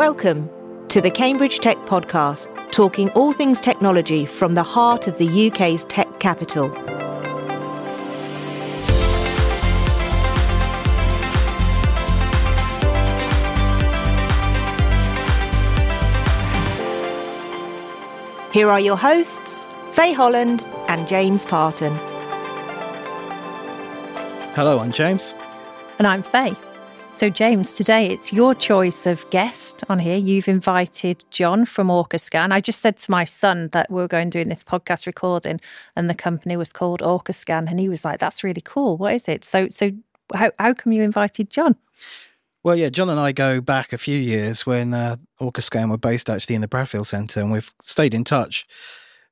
Welcome to the Cambridge Tech Podcast, talking all things technology from the heart of the UK's tech capital. Here are your hosts, Faye Holland and James Parton. Hello, I'm James. And I'm Faye. So, James, today it's your choice of guest on here. You've invited John from Orcascan. I just said to my son that we are going doing this podcast recording, and the company was called Orcascan, and he was like, "That's really cool. What is it?" So, so how how come you invited John? Well, yeah, John and I go back a few years when uh, Orcascan were based actually in the Bradfield Centre, and we've stayed in touch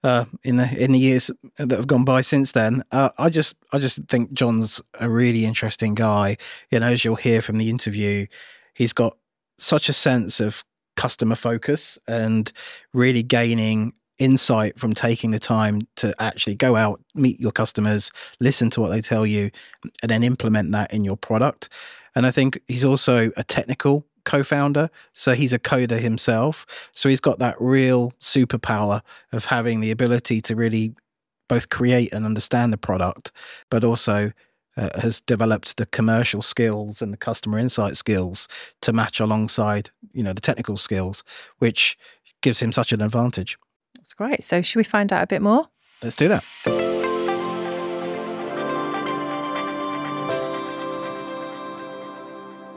uh, in the in the years that have gone by since then. Uh, I just I just think John's a really interesting guy. You know, as you'll hear from the interview, he's got such a sense of customer focus and really gaining insight from taking the time to actually go out, meet your customers, listen to what they tell you, and then implement that in your product. And I think he's also a technical co founder. So he's a coder himself. So he's got that real superpower of having the ability to really both create and understand the product, but also uh, has developed the commercial skills and the customer insight skills to match alongside you know the technical skills which gives him such an advantage that's great so should we find out a bit more let's do that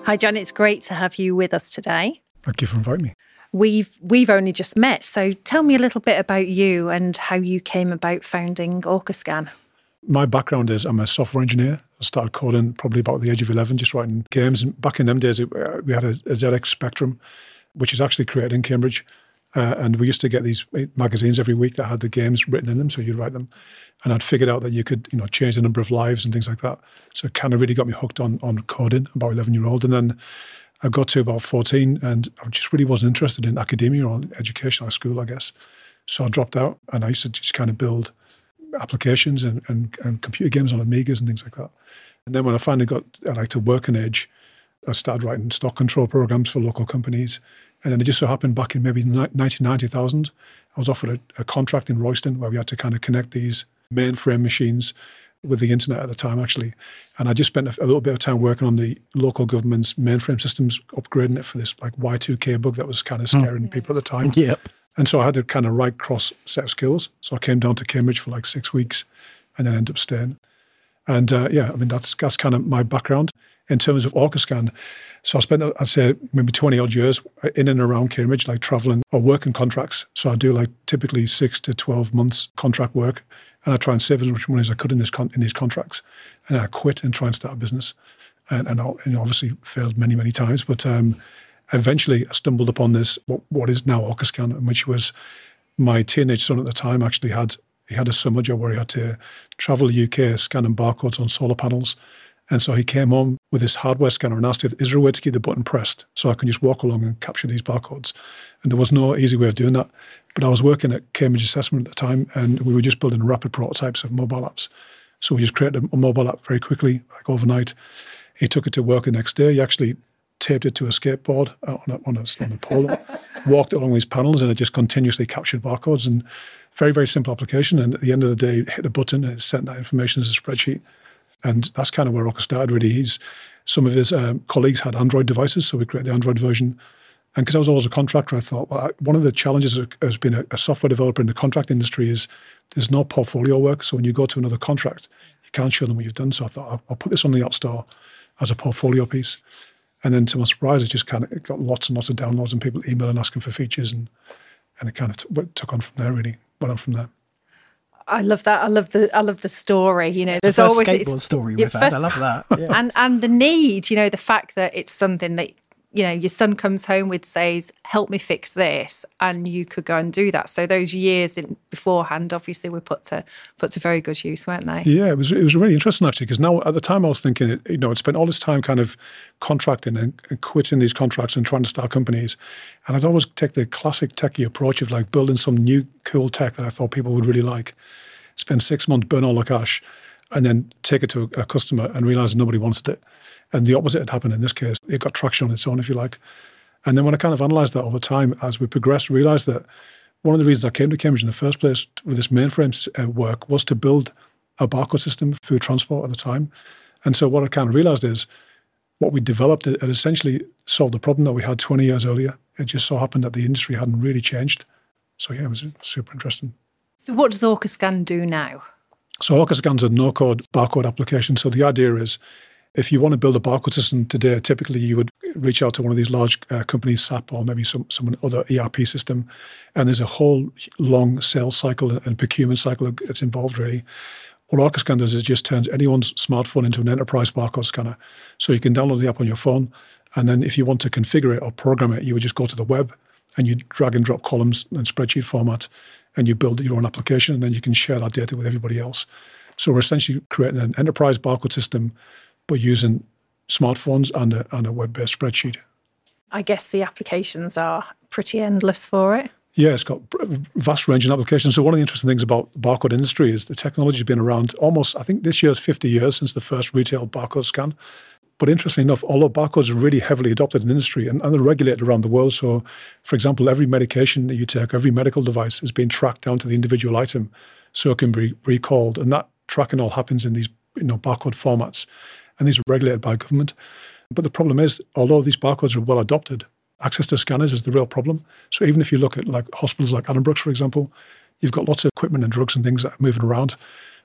Hi, John. It's great to have you with us today. Thank you for inviting me. We've we've only just met, so tell me a little bit about you and how you came about founding Orcascan. My background is I'm a software engineer. I started coding probably about the age of 11, just writing games. And back in them days, it, uh, we had a, a ZX Spectrum, which is actually created in Cambridge. Uh, and we used to get these magazines every week that had the games written in them, so you'd write them. And I'd figured out that you could, you know, change the number of lives and things like that. So it kind of really got me hooked on on coding about 11 year old. And then I got to about 14 and I just really wasn't interested in academia or education or school, I guess. So I dropped out and I used to just kind of build applications and, and, and computer games on Amigas and things like that. And then when I finally got like to work working age, I started writing stock control programs for local companies. And then it just so happened back in maybe 1990,000, I was offered a, a, contract in Royston where we had to kind of connect these mainframe machines with the internet at the time, actually. And I just spent a, a, little bit of time working on the local government's mainframe systems, upgrading it for this like Y2K bug that was kind of hmm. scaring mm. people at the time. Yep. And so I had a kind of right cross set of skills. So I came down to Cambridge for like six weeks and then ended up staying. And uh, yeah, I mean, that's, that's kind of my background in terms of Orcascan. So I spent, I'd say, maybe 20 odd years in and around Cambridge, like traveling or working contracts. So I do like typically six to 12 months contract work. And I try and save as much money as I could in, this con- in these contracts. And I quit and try and start a business. And, and, I, and obviously failed many, many times. But um, eventually I stumbled upon this, what, what is now Orcascan, which was my teenage son at the time actually had he had a summer job where he had to travel the UK scanning barcodes on solar panels and so he came home with this hardware scanner and asked if is there a way to keep the button pressed so I can just walk along and capture these barcodes. And there was no easy way of doing that. But I was working at Cambridge Assessment at the time and we were just building rapid prototypes of mobile apps. So we just created a mobile app very quickly, like overnight. He took it to work the next day. He actually taped it to a skateboard uh, on a, on a, on a pole, walked along these panels, and it just continuously captured barcodes. And very, very simple application. And at the end of the day, hit a button and it sent that information as a spreadsheet. And that's kind of where Orca started, really. He's Some of his um, colleagues had Android devices, so we created the Android version. And because I was always a contractor, I thought, well, I, one of the challenges as being a, a, software developer in the contract industry is there's no portfolio work. So when you go to another contract, you can't show them what you've done. So I thought, I'll, I'll put this on the App Store as a portfolio piece. And then to my surprise, it just kind of got lots and lots of downloads and people emailing asking for features. And, and it kind of t- took on from there, really. Went on from there. I love that. I love the I love the story. You know, there's always a skateboard story we've first, had. I love that. Yeah. And and the need. You know, the fact that it's something that you know your son comes home with says help me fix this and you could go and do that so those years in beforehand obviously were put to put to very good use weren't they yeah it was it was really interesting actually because now at the time i was thinking it. you know i'd spent all this time kind of contracting and, and quitting these contracts and trying to start companies and i'd always take the classic techie approach of like building some new cool tech that i thought people would really like spend six months burn all the cash and then take it to a, customer and realize nobody wanted it and the opposite had happened in this case. It got traction on its own, if you like. And then when I kind of analysed that over time as we progressed, realised that one of the reasons I came to Cambridge in the first place with this mainframe uh, work was to build a barcode system for transport at the time. And so what I kind of realised is what we developed had essentially solved the problem that we had 20 years earlier. It just so happened that the industry hadn't really changed. So yeah, it was super interesting. So what does OrcaScan do now? So OrcaScan's a no-code barcode application. So the idea is if you want to build a barcode system today, typically you would reach out to one of these large uh, companies, SAP or maybe some, some other ERP system, and there's a whole long sales cycle and procurement cycle that's involved really. What OrcaScan does is it just turns anyone's smartphone into an enterprise barcode scanner. So you can download the app on your phone, and then if you want to configure it or program it, you would just go to the web and you drag and drop columns in spreadsheet format, and you build your own application, and then you can share that data with everybody else. So we're essentially creating an enterprise barcode system but using smartphones and a, and a web-based spreadsheet. I guess the applications are pretty endless for it. Yeah, it's got vast range of applications. So one of the interesting things about barcode industry is the technology has been around almost, I think this year is 50 years since the first retail barcode scan. But interestingly enough, although barcodes are really heavily adopted in industry and, and they're regulated around the world. So, for example, every medication that you take, every medical device is being tracked down to the individual item so it can be recalled. And that tracking all happens in these you know, barcode formats and these are regulated by government. But the problem is, although these barcodes are well adopted, access to scanners is the real problem. So even if you look at like hospitals like Addenbrooke's, for example, you've got lots of equipment and drugs and things that are moving around,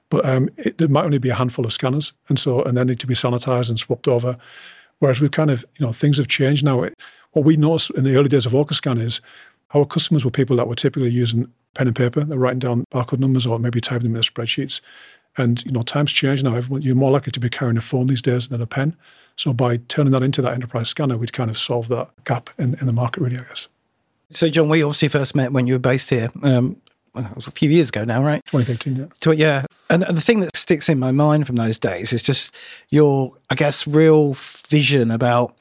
but um, it, there might only be a handful of scanners, and so and they need to be sanitized and swapped over. Whereas we've kind of, you know, things have changed now. What we noticed in the early days of OrcaScan is our customers were people that were typically using pen and paper. They're writing down barcode numbers or maybe typing them in spreadsheets. And you know, times change now. Everyone, you're more likely to be carrying a phone these days than a pen. So by turning that into that enterprise scanner, we'd kind of solve that gap in, in the market, really, I guess. So, John, we obviously first met when you were based here. Um, a few years ago now, right? 2013, yeah. Yeah. And the thing that sticks in my mind from those days is just your, I guess, real vision about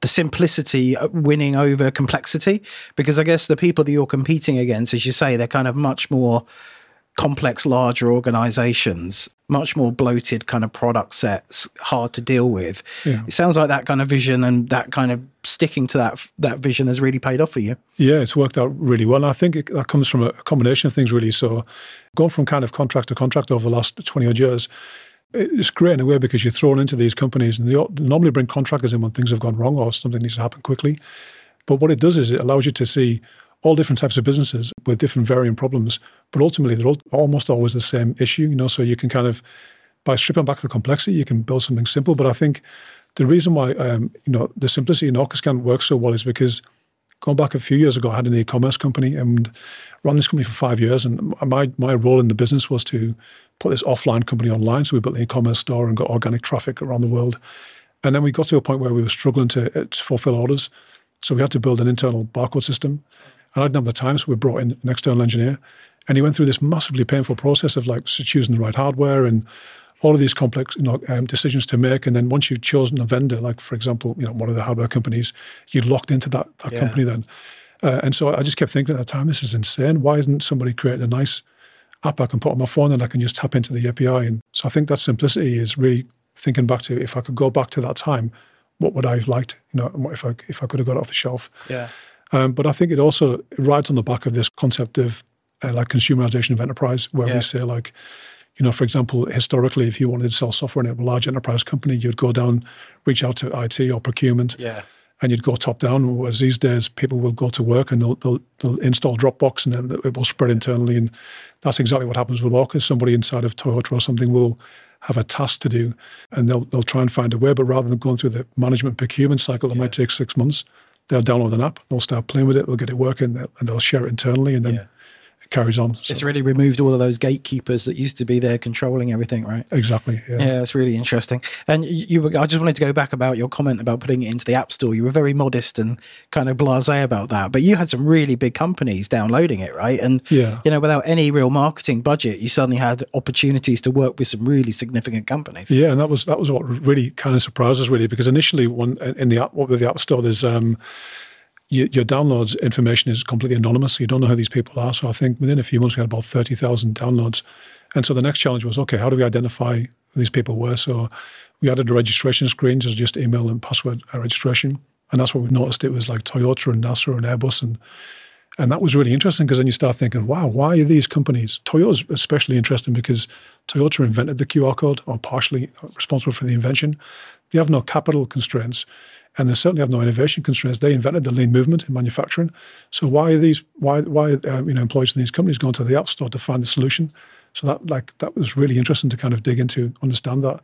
the simplicity uh, winning over complexity. Because I guess the people that you're competing against, as you say, they're kind of much more complex, larger organizations, much more bloated kind of product sets, hard to deal with. Yeah. It sounds like that kind of vision and that kind of sticking to that that vision has really paid off for you. Yeah, it's worked out really well. I think it, that comes from a combination of things, really. So, going from kind of contract to contract over the last 20 odd years, it's great in a way because you're thrown into these companies and they normally bring contractors in when things have gone wrong or something needs to happen quickly. But what it does is it allows you to see all different types of businesses with different varying problems, but ultimately they're almost always the same issue. You know, so you can kind of by stripping back the complexity, you can build something simple. But I think the reason why um, you know the simplicity in OrcaScan works so well is because going back a few years ago, I had an e-commerce company and ran this company for five years, and my my role in the business was to put this offline company online. So we built an e-commerce store and got organic traffic around the world. And then we got to a point where we were struggling to, to fulfill orders. So we had to build an internal barcode system. And I didn't have the time, so we brought in an external engineer. And he went through this massively painful process of like choosing the right hardware and all of these complex you know, um, decisions to make. And then once you've chosen a vendor, like for example, you know, one of the hardware companies, you're locked into that, that yeah. company then. Uh, and so I just kept thinking at the time, this is insane. Why isn't somebody creating a nice app I can put on my phone and I can just tap into the API? And so I think that simplicity is really thinking back to if I could go back to that time, what would I have liked? You know, if I if I could have got it off the shelf. Yeah. Um, but I think it also rides on the back of this concept of uh, like consumerization of enterprise, where yeah. we say like, you know, for example, historically, if you wanted to sell software in a large enterprise company, you'd go down, reach out to IT or procurement, yeah. and you'd go top down. Whereas these days, people will go to work and they'll, they'll, they'll install Dropbox and then it will spread internally. And that's exactly what happens with Orca. Somebody inside of Toyota or something will have a task to do, and they'll they'll try and find a way. But rather than going through the management procurement cycle, that yeah. might take six months they'll download an app, they'll start playing with it, they'll get it working, and they'll share it internally, and then yeah. Carries on. So. It's really removed all of those gatekeepers that used to be there controlling everything, right? Exactly. Yeah, yeah it's really interesting. And you, were, I just wanted to go back about your comment about putting it into the App Store. You were very modest and kind of blasé about that, but you had some really big companies downloading it, right? And yeah. you know, without any real marketing budget, you suddenly had opportunities to work with some really significant companies. Yeah, and that was that was what really kind of surprised us, really, because initially, when in the app, what with the App Store, there's um, your, your, downloads information is completely anonymous. So you don't know who these people are. So I think within a few months we had about thirty thousand downloads, and so the next challenge was okay, how do we identify who these people were? So we added a registration screen, just just email and password registration, And that's what we noticed. It was like Toyota and NASA and Airbus and and that was really interesting because then you start thinking, wow, why are these companies? Toyota's especially interesting because Toyota invented the QR code or partially responsible for the invention. They have no capital constraints and they certainly have no innovation constraints. They invented the lean movement in manufacturing. So why are these why why uh, you know employees in these companies going to the app store to find the solution? So that like that was really interesting to kind of dig into, understand that.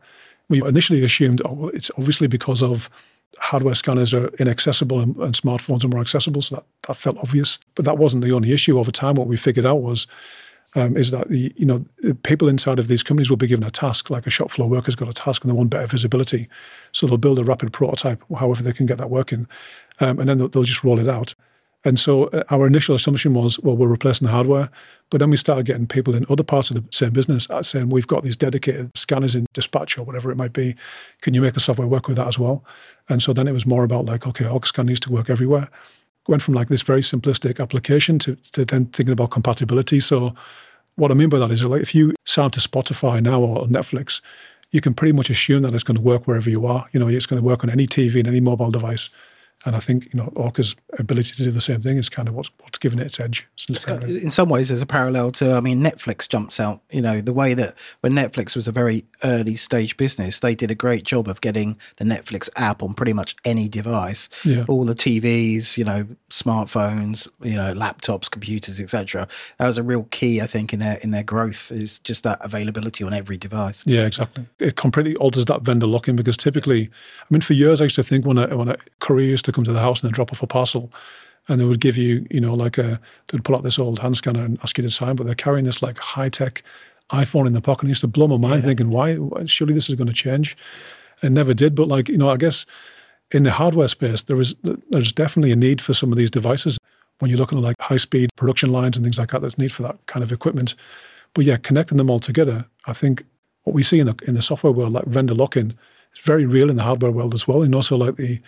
We initially assumed, oh, well, it's obviously because of hardware scanners are inaccessible and, and, smartphones are more accessible. So that, that felt obvious. But that wasn't the only issue. Over time, what we figured out was um, is that the you know people inside of these companies will be given a task, like a shop floor worker's got a task and they want better visibility. So they'll build a rapid prototype, however they can get that working, um, and then they'll, they'll just roll it out. And so uh, our initial assumption was, well, we're replacing the hardware. But then we started getting people in other parts of the same business saying, we've got these dedicated scanners in dispatch or whatever it might be. Can you make the software work with that as well? And so then it was more about like, okay, OrcaScan needs to work everywhere. Went from like this very simplistic application to, to then thinking about compatibility. So what I mean by that is like if you sign to Spotify now or Netflix, you can pretty much assume that it's going to work wherever you are. You know, it's going to work on any TV and any mobile device. And I think you know Orca's ability to do the same thing is kind of what's what's given it its edge since then. Really. In some ways, there's a parallel to I mean Netflix jumps out. You know the way that when Netflix was a very early stage business, they did a great job of getting the Netflix app on pretty much any device. Yeah. All the TVs, you know, smartphones, you know, laptops, computers, etc. That was a real key, I think, in their in their growth is just that availability on every device. Yeah, exactly. It completely alters that vendor lock-in because typically, I mean, for years I used to think when a when a courier used to come to the house and drop off a parcel. And they would give you, you know, like a, they'd pull out this old hand scanner and ask you to sign, but they're carrying this like high tech iPhone in the pocket. And it used to blow my mind yeah. thinking, why, surely this is going to change. And never did. But like, you know, I guess in the hardware space, there is, there's definitely a need for some of these devices. When you're looking at like high speed production lines and things like that, there's need for that kind of equipment. But yeah, connecting them all together, I think what we see in the, in the software world, like vendor lock-in, is very real in the hardware world as well. And also like the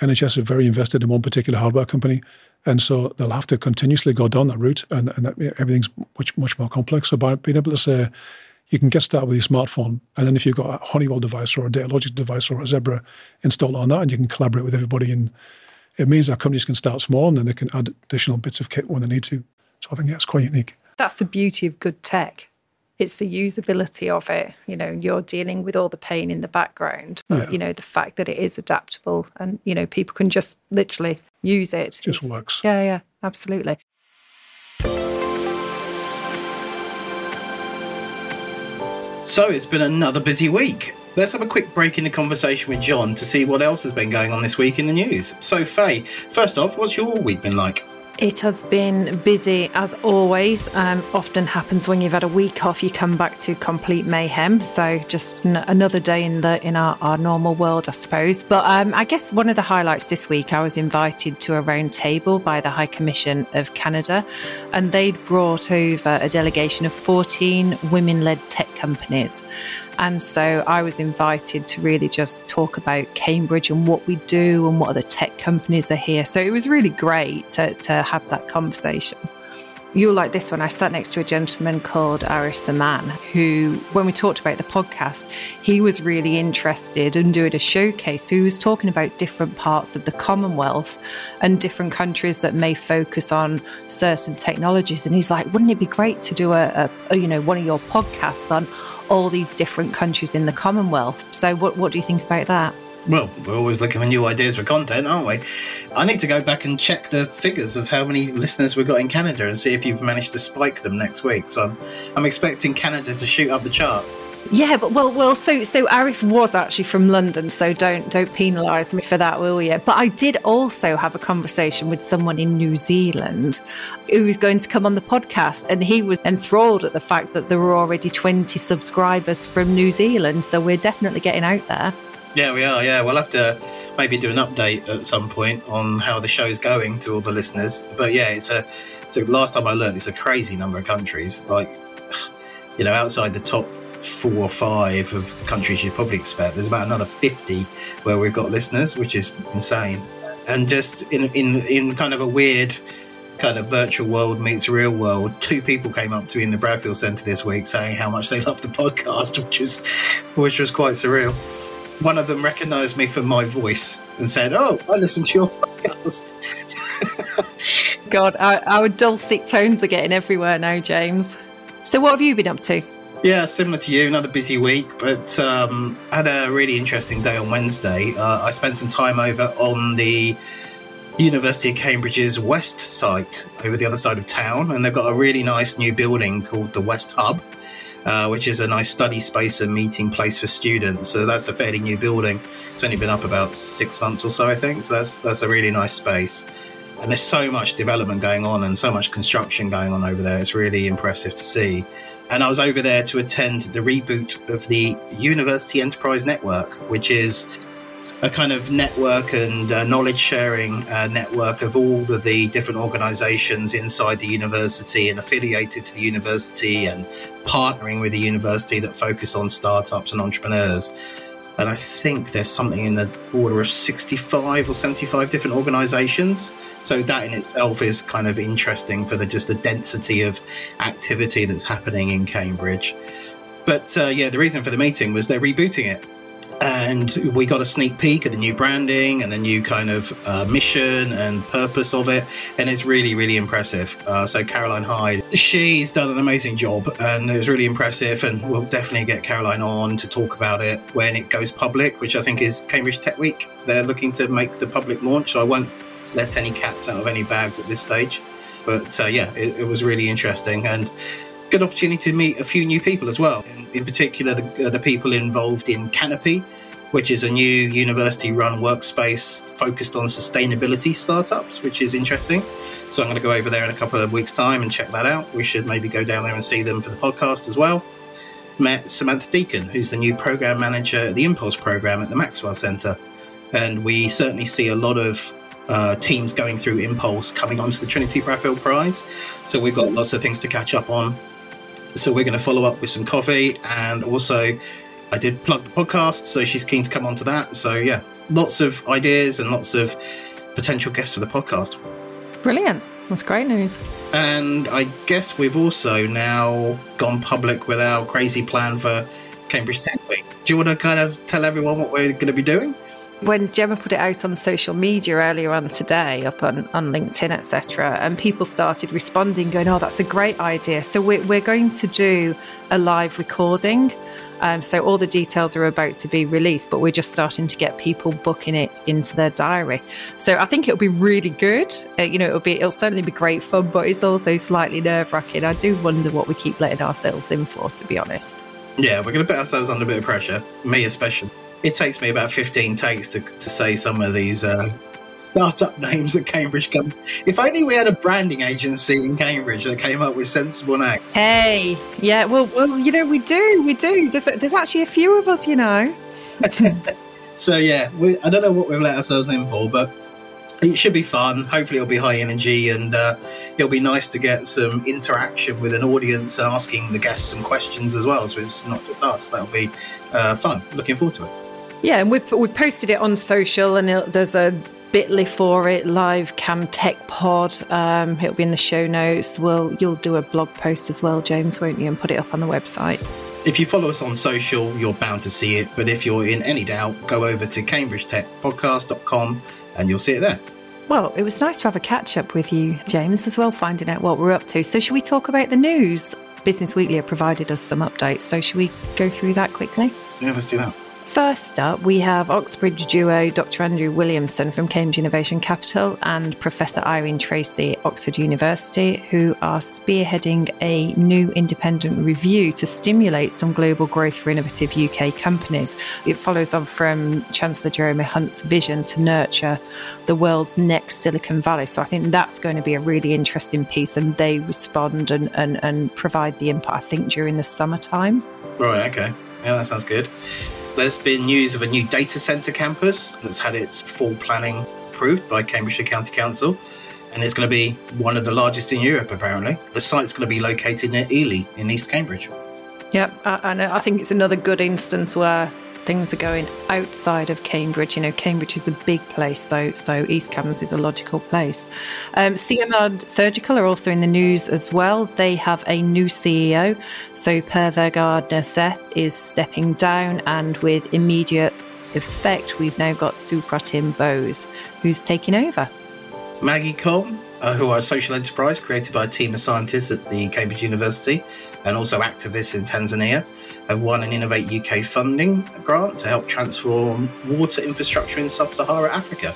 NHS are very invested in one particular hardware company. And so they'll have to continuously go down that route, and, and that, everything's much, much more complex. So by being able to say, you can get started with your smartphone, and then if you've got a Honeywell device or a Datalogic device or a Zebra installed on that, and you can collaborate with everybody, and it means that companies can start small and then they can add additional bits of kit when they need to. So I think that's quite unique. That's the beauty of good tech it's the usability of it. You know, you're dealing with all the pain in the background, oh, yeah. you know, the fact that it is adaptable and you know, people can just literally use it. Just works. Yeah, yeah, absolutely. So it's been another busy week. Let's have a quick break in the conversation with John to see what else has been going on this week in the news. So, Faye, first off, what's your week been like? It has been busy as always. Um, often happens when you've had a week off, you come back to complete mayhem. So just n- another day in the in our, our normal world, I suppose. But um, I guess one of the highlights this week, I was invited to a round table by the High Commission of Canada, and they'd brought over a delegation of 14 women-led tech companies. And so I was invited to really just talk about Cambridge and what we do and what other tech companies are here. So it was really great to, to have that conversation. You'll like this one. I sat next to a gentleman called Arif Saman, who, when we talked about the podcast, he was really interested in doing a showcase. So he was talking about different parts of the Commonwealth and different countries that may focus on certain technologies. And he's like, wouldn't it be great to do a, a, a you know, one of your podcasts on all these different countries in the Commonwealth. So, what, what do you think about that? Well, we're always looking for new ideas for content, aren't we? I need to go back and check the figures of how many listeners we've got in Canada and see if you've managed to spike them next week. So I'm, I'm expecting Canada to shoot up the charts. Yeah, but well, well, so so Arif was actually from London, so don't don't penalise me for that, will you? But I did also have a conversation with someone in New Zealand who was going to come on the podcast, and he was enthralled at the fact that there were already twenty subscribers from New Zealand. So we're definitely getting out there. Yeah, we are. Yeah, we'll have to maybe do an update at some point on how the show's going to all the listeners. But yeah, it's a so last time I learned, it's a crazy number of countries. Like, you know, outside the top four or five of countries you'd probably expect. There's about another 50 where we've got listeners, which is insane. And just in, in, in kind of a weird kind of virtual world meets real world, two people came up to me in the Bradfield Centre this week saying how much they love the podcast, which was which was quite surreal. One of them recognised me from my voice and said, "Oh, I listen to your podcast." God, our, our dulcet tones are getting everywhere now, James. So, what have you been up to? Yeah, similar to you, another busy week, but um, had a really interesting day on Wednesday. Uh, I spent some time over on the University of Cambridge's West site, over the other side of town, and they've got a really nice new building called the West Hub, uh, which is a nice study space and meeting place for students. So that's a fairly new building. It's only been up about six months or so, I think. So that's that's a really nice space. And there's so much development going on and so much construction going on over there. It's really impressive to see. And I was over there to attend the reboot of the University Enterprise Network, which is a kind of network and uh, knowledge sharing uh, network of all of the different organizations inside the university and affiliated to the university and partnering with the university that focus on startups and entrepreneurs. And I think there's something in the order of 65 or 75 different organizations. So that in itself is kind of interesting for the just the density of activity that's happening in Cambridge. But uh, yeah, the reason for the meeting was they're rebooting it and we got a sneak peek at the new branding and the new kind of uh, mission and purpose of it. And it's really really impressive. Uh, so caroline hyde she's done an amazing job and it was really impressive. And we'll definitely get caroline on to talk about it when it goes public which i think is cambridge tech week. They're looking to make the public launch. So i won't let any cats out of any bags at this stage. But uh, yeah it, it was really interesting. And good opportunity to meet a few new people as well. In, in particular, the, uh, the, people involved in Canopy, which is a new university run workspace focused on sustainability startups, which is interesting. So I'm going to go over there in a couple of weeks' time and check that out. We should maybe go down there and see them for the podcast as well. Met Samantha Deacon, who's the new program manager at the Impulse program at the Maxwell Centre. And we certainly see a lot of uh, teams going through Impulse coming onto the Trinity Bradfield Prize. So we've got lots of things to catch up on. So we're going to follow up with some coffee and also I did plug the podcast, so she's keen to come onto that. So yeah, lots of ideas and lots of potential guests for the podcast. Brilliant. That's great news. And I guess we've also now gone public with our crazy plan for Cambridge Tech Week. Do you want to kind of tell everyone what we're going to be doing? When Gemma put it out on social media earlier on today, up on, on LinkedIn, etc., and people started responding, going, "Oh, that's a great idea." So we're we're going to do a live recording. Um, so all the details are about to be released, but we're just starting to get people booking it into their diary. So I think it'll be really good. Uh, you know, it'll be it'll certainly be great fun, but it's also slightly nerve wracking. I do wonder what we keep letting ourselves in for, to be honest. Yeah, we're going to put ourselves under a bit of pressure, me especially it takes me about 15 takes to, to say some of these uh, startup names that Cambridge come. If only we had a branding agency in Cambridge that came up with sensible names. Hey, yeah, well, well, you know, we do, we do. There's, there's actually a few of us, you know. so yeah, we, I don't know what we've let ourselves in for, but it should be fun. Hopefully, it'll be high energy, and uh, it'll be nice to get some interaction with an audience and asking the guests some questions as well. So it's not just us. That'll be uh, fun. Looking forward to it. Yeah, and we've, we posted it on social, and it, there's a bit.ly for it, live cam tech pod. Um, it'll be in the show notes. We'll, you'll do a blog post as well, James, won't you, and put it up on the website. If you follow us on social, you're bound to see it. But if you're in any doubt, go over to cambridgetechpodcast.com and you'll see it there. Well, it was nice to have a catch up with you, James, as well, finding out what we're up to. So, should we talk about the news? Business Weekly have provided us some updates. So, should we go through that quickly? Yeah, let's do that. First up, we have Oxbridge duo Dr. Andrew Williamson from Cambridge Innovation Capital and Professor Irene Tracey, Oxford University, who are spearheading a new independent review to stimulate some global growth for innovative UK companies. It follows on from Chancellor Jeremy Hunt's vision to nurture the world's next Silicon Valley. So I think that's going to be a really interesting piece, and they respond and, and, and provide the input, I think, during the summertime. Right, okay. Yeah, that sounds good. There's been news of a new data centre campus that's had its full planning approved by Cambridgeshire County Council, and it's going to be one of the largest in Europe, apparently. The site's going to be located near Ely in East Cambridge. Yep, uh, and I think it's another good instance where things are going outside of Cambridge. You know, Cambridge is a big place, so so East Cambridge is a logical place. Um, CMR Surgical are also in the news as well. They have a new CEO. So Per Vegard Nerseth is stepping down, and with immediate effect, we've now got Supratim Bose, who's taking over. MajiCom, uh, who are a social enterprise created by a team of scientists at the Cambridge University and also activists in Tanzania, won an Innovate UK funding grant to help transform water infrastructure in sub Saharan Africa.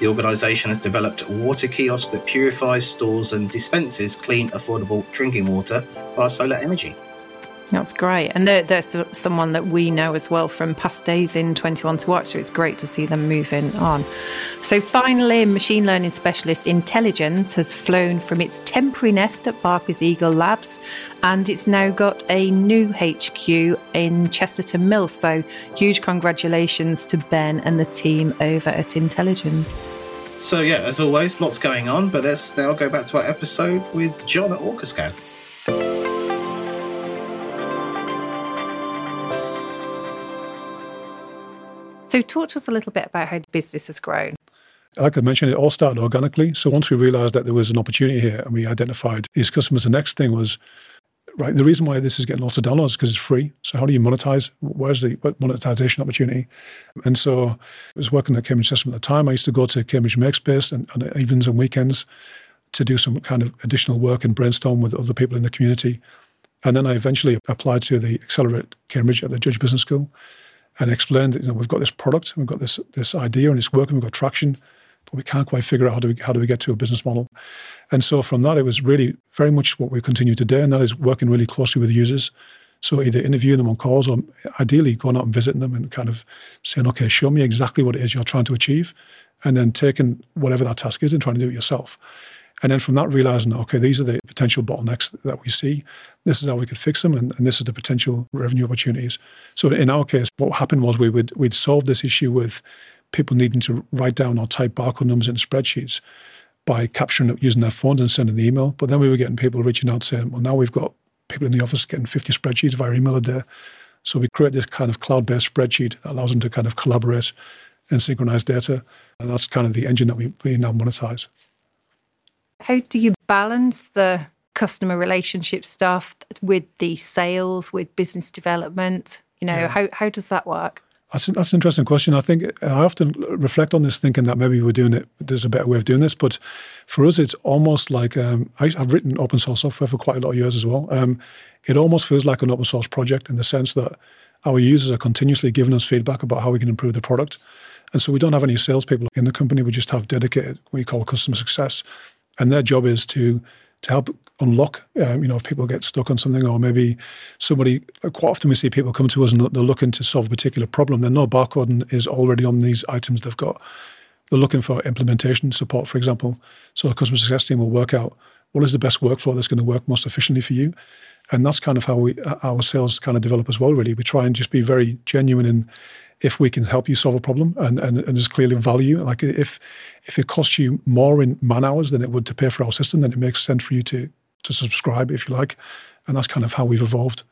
The organisation has developed a water kiosk that purifies, stores, and dispenses clean, affordable drinking water via solar energy. That's great. And they're, they're someone that we know as well from past days in 21 to Watch. So it's great to see them moving on. So finally, machine learning specialist Intellegens has flown from its temporary nest at Barclays Eagle Labs and it's now got a new HQ in Chesterton Mill. So huge congratulations to Ben and the team over at Intellegens. So yeah, as always, lots going on, but let's now go back to our episode with John at Orcascan. So, talk to us a little bit about how the business has grown. Like I mentioned, it all started organically. So once we realized that there was an opportunity here and we identified these customers, the next thing was, right, the reason why this is getting lots of downloads is because it's free. So how do you monetize? Where's the monetization opportunity? And so I was working at Cambridge System at the time. I used to go to Cambridge Makespace and, on evenings and weekends to do some kind of additional work and brainstorm with other people in the community. And then I eventually applied to the Accelerate Cambridge at the Judge Business School and explained that you know we've got this product, we've got this this idea, and it's working, we've got traction, but we can't quite figure out how do we how do we get to a business model. And so from that, it was really very much what we continue to do, and that is working really closely with users. So either interviewing them on calls, or ideally going out and visiting them and kind of saying, okay, show me exactly what it is you're trying to achieve, and then taking whatever that task is and trying to do it yourself. And then from that, realizing, okay, these are the potential bottlenecks that we see. This is how we could fix them, and, and this is the potential revenue opportunities. So in our case, what happened was we would we'd solve this issue with people needing to write down or type barcode numbers in spreadsheets by capturing it using their phones and sending the email. But then we were getting people reaching out saying, well, now we've got people in the office getting 50 spreadsheets via email a day. So we create this kind of cloud-based spreadsheet that allows them to kind of collaborate and synchronize data. And that's kind of the engine that we, we now monetize. How do you balance the customer relationship stuff with the sales, with business development? You know, yeah. how, how does that work? That's, that's an interesting question. I think I often reflect on this thinking that maybe we're doing it, there's a better way of doing this. But for us, it's almost like um, I, have written open source software for quite a lot of years as well. Um, it almost feels like an open source project in the sense that our users are continuously giving us feedback about how we can improve the product. And so we don't have any salespeople in the company. We just have dedicated, what we call customer success and their job is to to help unlock. Um, you know, if people get stuck on something, or maybe somebody. Quite often, we see people come to us and they're looking to solve a particular problem. They know barcoding is already on these items they've got. They're looking for implementation support, for example. So a customer success team will work out what is the best workflow that's going to work most efficiently for you. And that's kind of how we our sales kind of develop as well. Really, we try and just be very genuine in if we can help you solve a problem and, and, and there's clearly value. Like if if it costs you more in man hours than it would to pay for our system, then it makes sense for you to to subscribe if you like. And that's kind of how we've evolved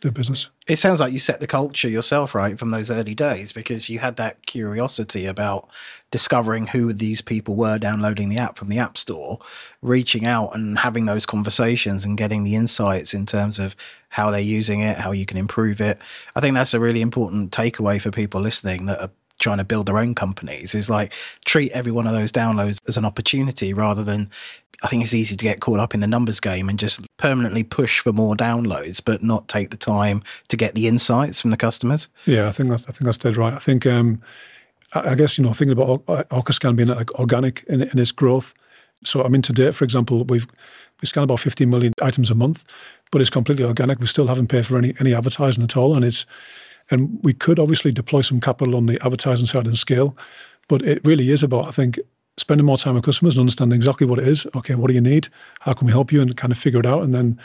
the business. It sounds like you set the culture yourself, right, from those early days, because you had that curiosity about discovering who these people were downloading the app from the App Store, reaching out and having those conversations and getting the insights in terms of how they're using it, how you can improve it. I think that's a really important takeaway for people listening that are trying to build their own companies is like treat every one of those downloads as an opportunity rather than I think it's easy to get caught up in the numbers game and just permanently push for more downloads, but not take the time to get the insights from the customers. Yeah, I think that's I think that's dead right. I think um, I guess you know thinking about Orcascan being like organic in, in its growth. So I mean, to date, for example, we've we scan about 15 million items a month, but it's completely organic. We still haven't paid for any any advertising at all, and it's and we could obviously deploy some capital on the advertising side and scale, but it really is about I think spending more time with customers and understanding exactly what it is. Okay, what do you need? How can we help you? And kind of figure it out. And then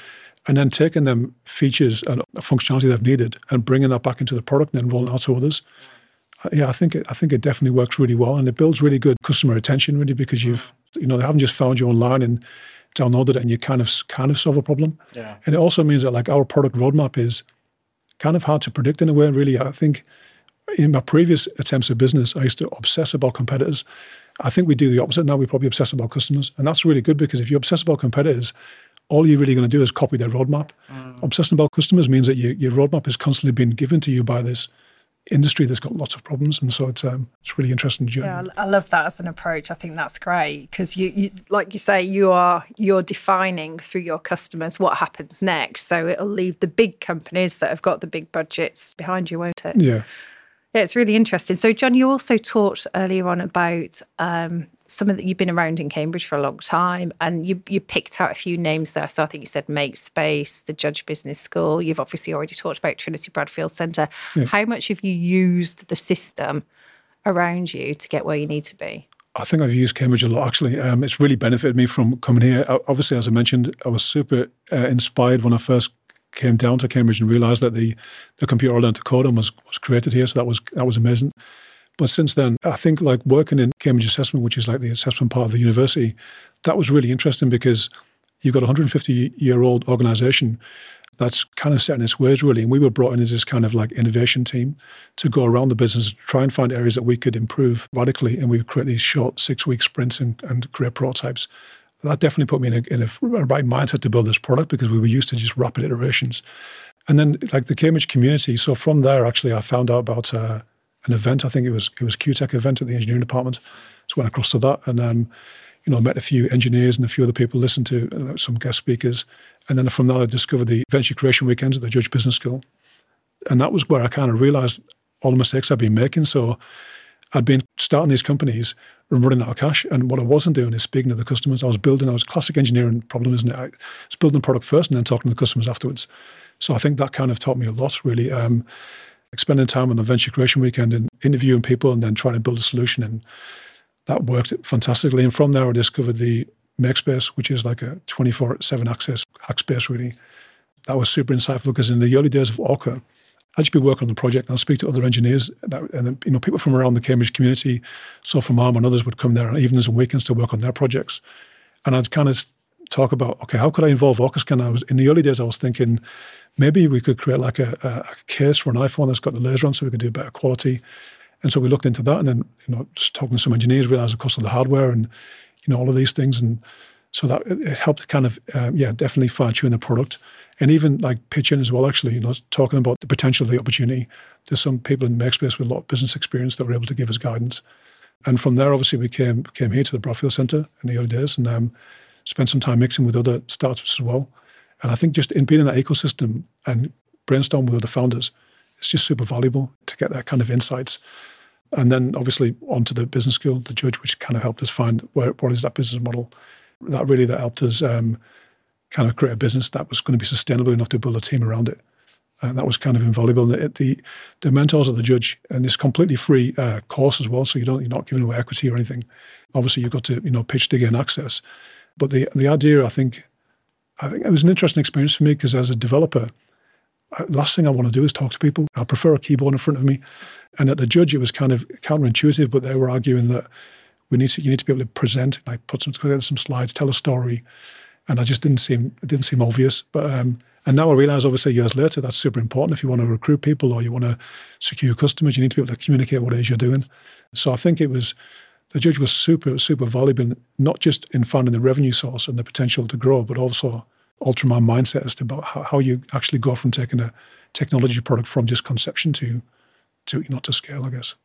and then taking them features and functionality they've needed and bringing that back into the product and then rolling out to others. Uh, yeah, I think it, I think it definitely works really well, and it builds really good customer retention, really, because you've you know they haven't just found you online and downloaded it and you kind of kind of solve a problem. Yeah. And it also means that like our product roadmap is kind of hard to predict in a way. Really, I think in my previous attempts at business, I used to obsess about competitors I think we do the opposite now. We probably obsess about customers. And that's really good because if you obsess about competitors, all you're really going to do is copy their roadmap. Mm. Obsessing about customers means that you, your roadmap is constantly being given to you by this industry that's got lots of problems, and so it's um, it's really interesting journey. Yeah, I love that as an approach. I think that's great because you, you, like you say, you are you're defining through your customers what happens next. So it'll leave the big companies that have got the big budgets behind you, won't it? Yeah. Yeah, it's really interesting. So, John, you also talked earlier on about um, some of that you've been around in Cambridge for a long time, and you you picked out a few names there. So, I think you said MakeSpace, the Judge Business School. You've obviously already talked about Trinity Bradfield Centre. Yeah. How much have you used the system around you to get where you need to be? I think I've used Cambridge a lot. Actually, um, it's really benefited me from coming here. Obviously, as I mentioned, I was super uh, inspired when I first came down to Cambridge and realised that the the computer I learned to code on was was created here. So that was that was amazing. But since then, I think like working in Cambridge Assessment, which is like the assessment part of the university, that was really interesting because you've got a 150 year old organisation that's kind of set in its ways really. And we were brought in as this kind of like innovation team to go around the business, try and find areas that we could improve radically. And we would create these short six week sprints and, and create prototypes that definitely put me in a, in a right mindset to build this product because we were used to just rapid iterations. And then like the Cambridge community. So from there, actually, I found out about uh, an event. I think it was it was CUTEC event at the engineering department. So went across to that and um, you know met a few engineers and a few other people. Listened to uh, some guest speakers, and then from that I discovered the venture creation weekends at the Judge Business School, and that was where I kind of realised all the mistakes I'd been making. So I'd been starting these companies and running out of cash. And what I wasn't doing is speaking to the customers. I was building, I was classic engineering problem, isn't it? I was building the product first and then talking to the customers afterwards. So I think that kind of taught me a lot, really. Um, like spending time on the venture creation weekend and interviewing people and then trying to build a solution. And that worked fantastically. And from there, I discovered the MakeSpace, which is like a 24 7 access hack space, really. That was super insightful because in the early days of Orca, I'd just be working on the project and I'd speak to other engineers that, and you know, people from around the Cambridge community, so from Arm and others would come there on evenings and weekends to work on their projects. And I'd kind of talk about, okay, how could I involve Orcascan? I was in the early days, I was thinking maybe we could create like a, a, case for an iPhone that's got the laser on so we could do better quality. And so we looked into that and then, you know, just talking to some engineers, realized the cost of the hardware and, you know, all of these things. And so that it helped kind of, um, yeah, definitely fine tune the product and even like pitching as well. Actually, you know, talking about the potential of the opportunity. There's some people in MakeSpace with a lot of business experience that were able to give us guidance. And from there, obviously, we came came here to the Bradfield Centre in the early days and um, spent some time mixing with other startups as well. And I think just in being in that ecosystem and brainstorm with other founders, it's just super valuable to get that kind of insights. And then obviously onto the business school, the judge, which kind of helped us find where, what is that business model. That really that helped us um, kind of create a business that was going to be sustainable enough to build a team around it. And that was kind of invaluable. The, the, the mentors of the judge, and it's completely free uh, course as well, so you don't you're not giving away equity or anything. Obviously, you've got to you know pitch to gain access. But the the idea, I think, I think it was an interesting experience for me because as a developer, last thing I want to do is talk to people. I prefer a keyboard in front of me. And at the judge, it was kind of counterintuitive, but they were arguing that we need to you need to be able to present, like put some some slides, tell a story, and I just didn't seem it didn't seem obvious. But um, and now I realise, obviously, years later, that's super important. If you want to recruit people or you want to secure customers, you need to be able to communicate what it is you're doing. So I think it was the judge was super super valuable, not just in finding the revenue source and the potential to grow, but also alter my mindset as to about how, how you actually go from taking a technology product from just conception to to know to scale, I guess.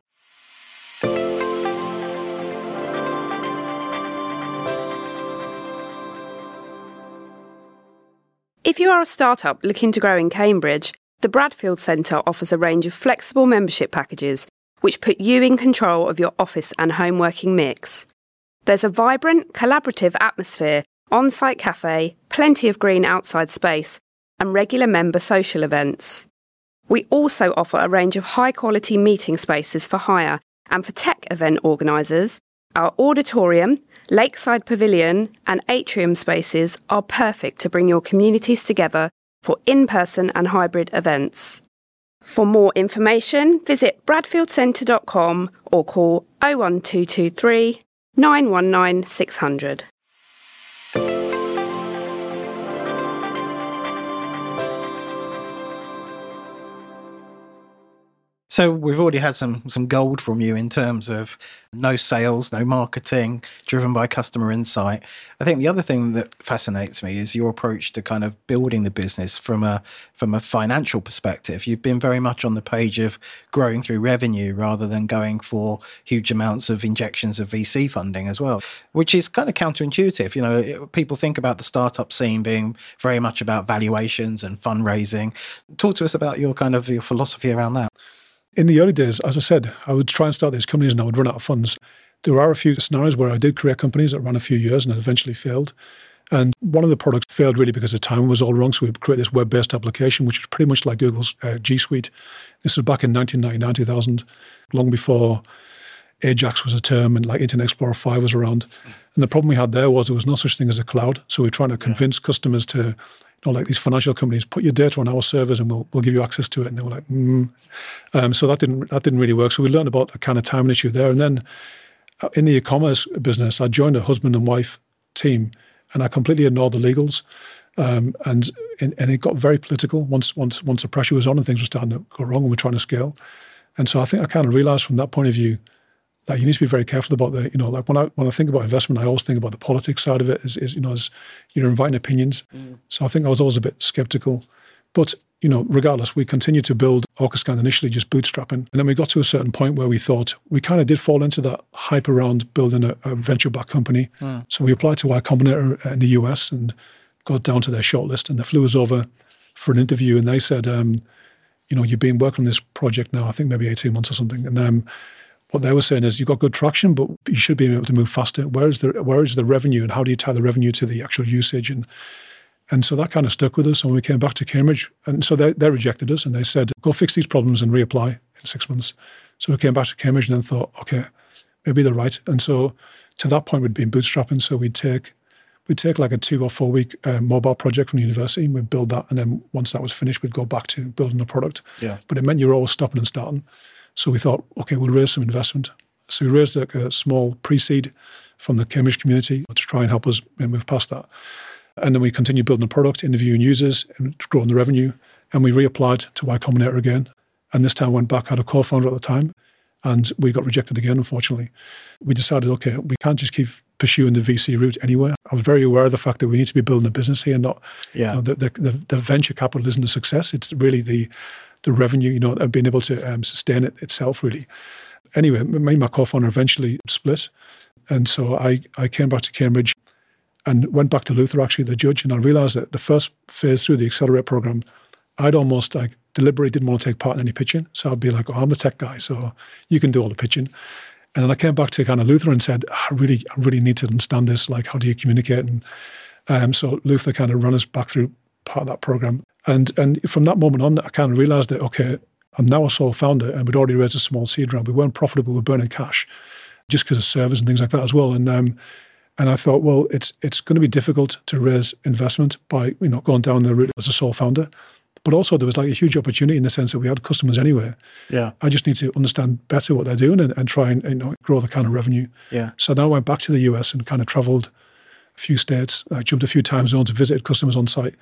If you are a startup looking to grow in Cambridge, the Bradfield Centre offers a range of flexible membership packages which put you in control of your office and home working mix. There's a vibrant, collaborative atmosphere, on site cafe, plenty of green outside space, and regular member social events. We also offer a range of high quality meeting spaces for hire and for tech event organisers. Our auditorium, Lakeside Pavilion, and atrium spaces are perfect to bring your communities together for in person and hybrid events. For more information, visit bradfieldcentre.com or call 01223 919 600. So we've already had some some gold from you in terms of no sales, no marketing, driven by customer insight. I think the other thing that fascinates me is your approach to kind of building the business from a from a financial perspective. You've been very much on the page of growing through revenue rather than going for huge amounts of injections of VC funding as well, which is kind of counterintuitive. You know, people think about the startup scene being very much about valuations and fundraising. Talk to us about your kind of your philosophy around that. In the early days, as I said, I would try and start these companies and I would run out of funds. There are a few scenarios where I did create companies that ran a few years and eventually failed. And one of the products failed really because the timing was all wrong. So we created this web based application, which was pretty much like Google's uh, G Suite. This was back in 1999, 2000, long before Ajax was a term and like Internet Explorer 5 was around. And the problem we had there was there was no such thing as a cloud. So we we're trying to convince yeah. customers to know, like these financial companies, put your data on our servers and we'll, we'll give you access to it. And they were like, mm. um, so that didn't that didn't really work. So we learned about the kind of timing issue there. And then uh, in the e-commerce business, I joined a husband and wife team, and I completely ignored the legals. Um, and, and it got very political once once once the pressure was on and things were starting to go wrong and we're trying to scale. And so I think I kind of realized from that point of view that you need to be very careful about the, you know, like when I when I think about investment, I always think about the politics side of it. Is, is you know, as you're inviting opinions. Mm. So I think I was always a bit skeptical. But you know, regardless, we continued to build Orcascan initially just bootstrapping, and then we got to a certain point where we thought we kind of did fall into that hype around building a, a venture-backed company. Mm. So we applied to Y Combinator in the US and got down to their shortlist, and they flew us over for an interview, and they said, um, you know, you've been working on this project now, I think maybe 18 months or something, and um, what they were saying is you've got good traction, but you should be able to move faster. Where is the where is the revenue, and how do you tie the revenue to the actual usage? And and so that kind of stuck with us. And when we came back to Cambridge, and so they, they rejected us, and they said, "Go fix these problems and reapply in six months." So we came back to Cambridge and then thought, "Okay, maybe they're right." And so to that point, we'd been bootstrapping. So we'd take we'd take like a two or four week uh, mobile project from the university, and we'd build that, and then once that was finished, we'd go back to building the product. Yeah. But it meant you're always stopping and starting. So we thought, okay, we'll raise some investment. So we raised like a small pre-seed from the Cambridge community to try and help us move past that. And then we continued building the product, interviewing users, and growing the revenue. And we reapplied to Y Combinator again. And this time went back, had a co-founder at the time, and we got rejected again, unfortunately. We decided, okay, we can't just keep pursuing the VC route anywhere. I was very aware of the fact that we need to be building a business here, not yeah. You know, the, the, the venture capital isn't a success. It's really the the revenue, you know, and being able to um, sustain it itself, really. Anyway, me and my co-founder eventually split. And so I, I came back to Cambridge and went back to Luther, actually, the judge, and I realized that the first phase through the Accelerate program, I'd almost like deliberately didn't want to take part in any pitching. So I'd be like, oh, I'm the tech guy, so you can do all the pitching. And then I came back to kind of Luther and said, I really, I really need to understand this. Like, how do you communicate? And um, so Luther kind of ran us back through part of that program. And and from that moment on, I kind of realized that okay, I'm now a sole founder, and we'd already raised a small seed round. We weren't profitable; we were burning cash, just because of servers and things like that as well. And um, and I thought, well, it's it's going to be difficult to raise investment by you know going down the route as a sole founder. But also, there was like a huge opportunity in the sense that we had customers anyway. Yeah. I just need to understand better what they're doing and, and try and you know grow the kind of revenue. Yeah. So now I went back to the US and kind of traveled few states. I jumped a few time zones and visited customers on site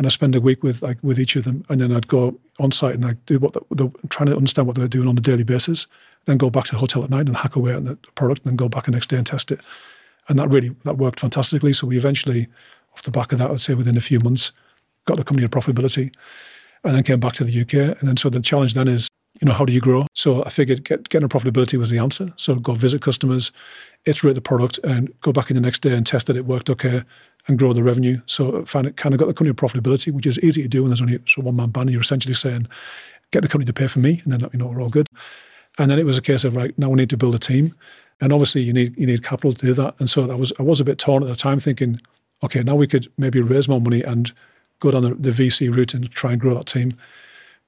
and I spend a week with like with each of them, and then I'd go on site and I do what the, the, trying to understand what they're doing on a daily basis, then go back to the hotel at night and hack away at the product, and then go back the next day and test it, and that really that worked fantastically. So we eventually, off the back of that, I'd say within a few months, got the company to profitability, and then came back to the UK, and then so the challenge then is you know, how do you grow? So I figured get, getting a profitability was the answer. So go visit customers, iterate the product, and go back in the next day and test that it worked okay and grow the revenue. So kind of got the company profitability, which is easy to do when there's only so one man band. You're essentially saying, get the company to pay for me, and then you know we're all good. And then it was a case of right now we need to build a team, and obviously you need you need capital to do that. And so that was I was a bit torn at the time, thinking, okay, now we could maybe raise more money and go down the, the VC route and try and grow that team.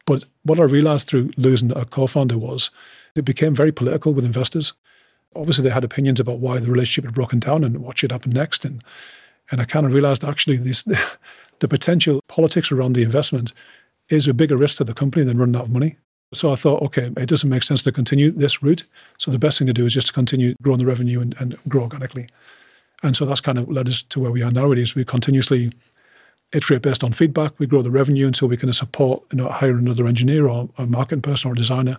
But what I realized through losing a co-founder was it became very political with investors. Obviously, they had opinions about why the relationship had broken down and what should happen next, and and I kind of realized actually this, the potential politics around the investment is a bigger risk to the company than running out of money. So I thought, okay, it doesn't make sense to continue this route. So the best thing to do is just to continue growing the revenue and, and grow organically. And so that's kind of led us to where we are now. Really, is we continuously iterate based on feedback. We grow the revenue until we can support, you know, hire another engineer or a marketing person or a designer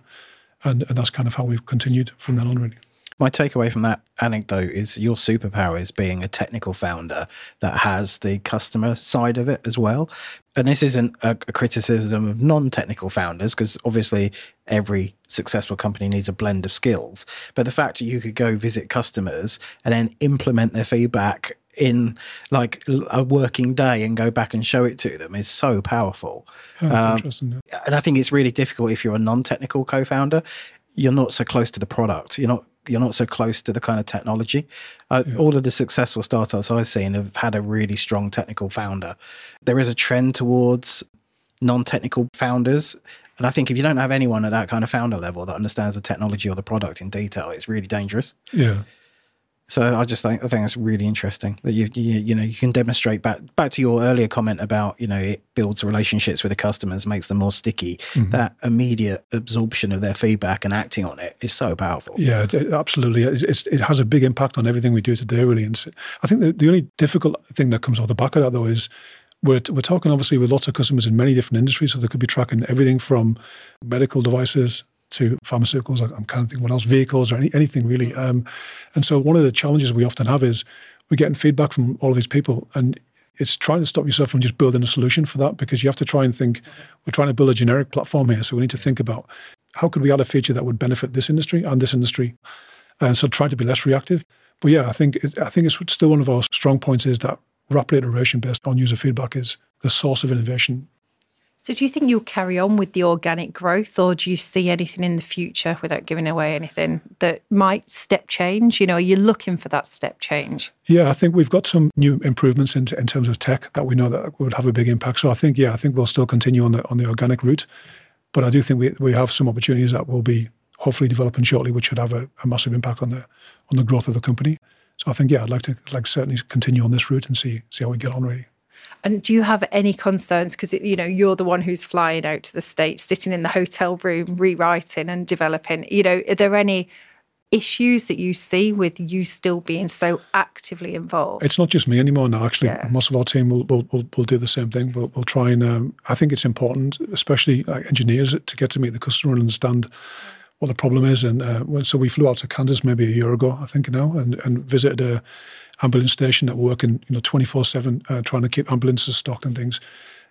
And, and that's kind of how we've continued from then on, really. My takeaway from that anecdote is your superpower is being a technical founder that has the customer side of it as well. And this isn't a, criticism of non technical founders, because obviously every successful company needs a blend of skills. But the fact that you could go visit customers and then implement their feedback in like a working day and go back and show it to them is so powerful. That's Um, interesting. yeah. and I think it's really difficult if you're a non-technical co-founder. You're not so close to the product. You're not. You're not so close to the kind of technology. Uh, All of the successful startups I've seen have had a really strong technical founder. There is a trend towards non-technical founders, and I think if you don't have anyone at that kind of founder level that understands the technology or the product in detail, it's really dangerous. Yeah. So I just think I think it's really interesting that you you, you know you can demonstrate back back to your earlier comment about you know it builds relationships with the customers, makes them more sticky. Mm-hmm. That immediate absorption of their feedback and acting on it is so powerful. Yeah, it, absolutely. It's, it's, it has a big impact on everything we do today, really. And I think the, the only difficult thing that comes off the back of that, though, is we're, we're talking obviously with lots of customers in many different industries. So they could be tracking everything from medical devices to pharmaceuticals. I- I'm kind of thinking what else, vehicles or any, anything really. Um, and so one of the challenges we often have is we're getting feedback from all of these people and it's trying to stop yourself from just building a solution for that because you have to try and think we're trying to build a generic platform here so we need to think about how could we add a feature that would benefit this industry and this industry and so try to be less reactive but yeah i think it, i think it's still one of our strong points is that rapid iteration based on user feedback is the source of innovation So, do you think you'll carry on with the organic growth, or do you see anything in the future without giving away anything that might step change? You know, are you looking for that step change? Yeah, I think we've got some new improvements in, in terms of tech that we know that would have a big impact. So I think, yeah, I think we'll still continue on the on the organic route, but I do think we, we have some opportunities that will be hopefully developing shortly, which should have a, a massive impact on the on the growth of the company. So I think, yeah, I'd like to like certainly continue on this route and see see how we get on. Really. And do you have any concerns? Because you know you're the one who's flying out to the states, sitting in the hotel room, rewriting and developing. You know, are there any issues that you see with you still being so actively involved? It's not just me anymore now. Actually, Yeah. most of our team will will, will, will do the same thing. We'll, we'll try and. Um, I think it's important, especially like engineers, to get to meet the customer and understand what the problem is. And uh, so we flew out to Kansas maybe a year ago, I think now, and, and visited a ambulance station that were working, you know, twenty four seven, uh, trying to keep ambulances stocked and things.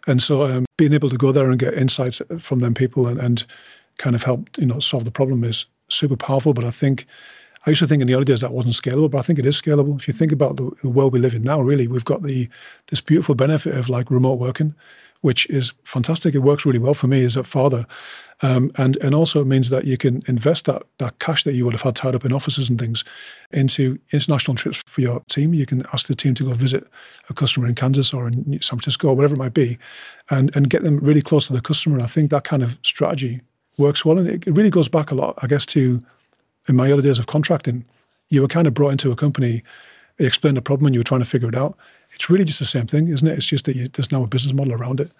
And so um, being able to go there and get insights from them people and, and kind of help, you know, solve the problem is super powerful. But I think I used to think in the early days that wasn't scalable, but I think it is scalable. If you think about the, the world we live in now, really, we've got the this beautiful benefit of like remote working, which is fantastic. It works really well for me as a father, um, and and also it means that you can invest that that cash that you would have had tied up in offices and things into international trips for your team. You can ask the team to go visit a customer in Kansas or in San Francisco or whatever it might be, and and get them really close to the customer. And I think that kind of strategy works well, and it, it really goes back a lot, I guess, to in my early days of contracting, you were kind of brought into a company, they explained the problem, and you were trying to figure it out. It's really just the same thing, isn't it? It's just that you, there's now a business model around it.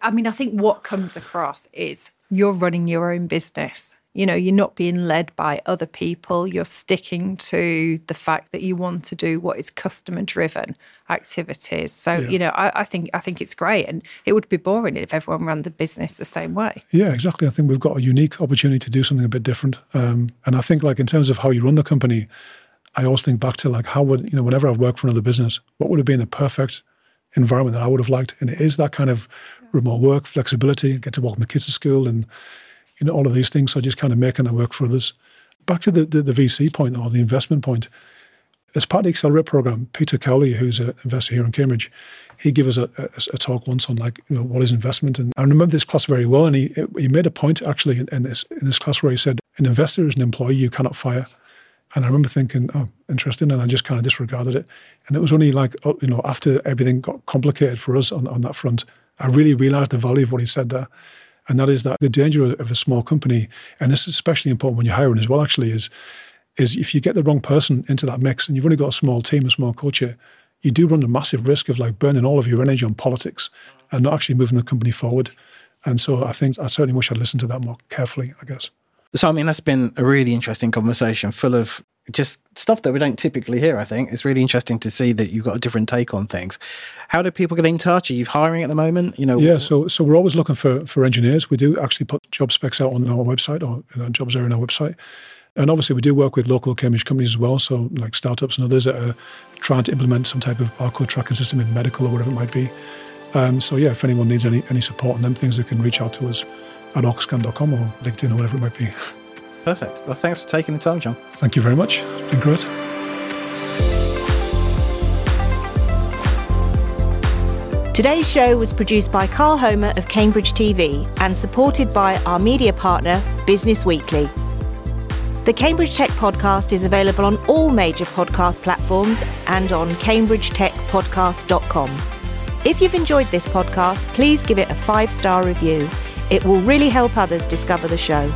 I mean, I think what comes across is you're running your own business. You know, you're not being led by other people. You're sticking to the fact that you want to do what is customer driven activities. So, Yeah. you know, I, I think I think it's great. And it would be boring if everyone ran the business the same way. Yeah, exactly. I think we've got a unique opportunity to do something a bit different. Um, and I think, like in terms of how you run the company, I always think back to like how would you know whenever I've worked for another business, what would have been the perfect environment that I would have liked, and it is that kind of remote work, flexibility, get to walk my kids to school, and you know all of these things. So just kind of making that work for others. Back to the the, the VC point or the investment point. As part of the Accelerate program, Peter Cowley, who's an investor here in Cambridge, he gave us a, a, a talk once on like you know what is investment, and I remember this class very well. And he he made a point actually in, in this in this class where he said an investor is an employee you cannot fire. And I remember thinking, oh, interesting, and I just kind of disregarded it. And it was only like oh, you know after everything got complicated for us on on that front, I really realised the value of what he said there. And that is that the danger of a small company, and this is especially important when you're hiring as well, actually, is is if you get the wrong person into that mix and you've only got a small team, a small culture, you do run the massive risk of like burning all of your energy on politics and not actually moving the company forward. And so I think I certainly wish I'd listened to that more carefully, I guess. So, I mean, that's been a really interesting conversation, full of just stuff that we don't typically hear. I think it's really interesting to see that you've got a different take on things. How do people get in touch? Are you hiring at the moment? You know, yeah. So so we're always looking for for engineers. We do actually put job specs out on our website or you know, jobs are on our website. And obviously, we do work with local Cambridge companies as well, so like startups and others that are trying to implement some type of barcode tracking system in medical or whatever it might be. Um, so yeah, if anyone needs any any support on them things, they can reach out to us at orcascan.com or LinkedIn or whatever it might be. Perfect. Well, thanks for taking the time, John. Thank you very much. It's been great. Today's show was produced by Carl Homer of Cambridge TV and supported by our media partner, Business Weekly. The Cambridge Tech Podcast is available on all major podcast platforms and on cambridgetechpodcast.com. If you've enjoyed this podcast, please give it a five star review. It will really help others discover the show.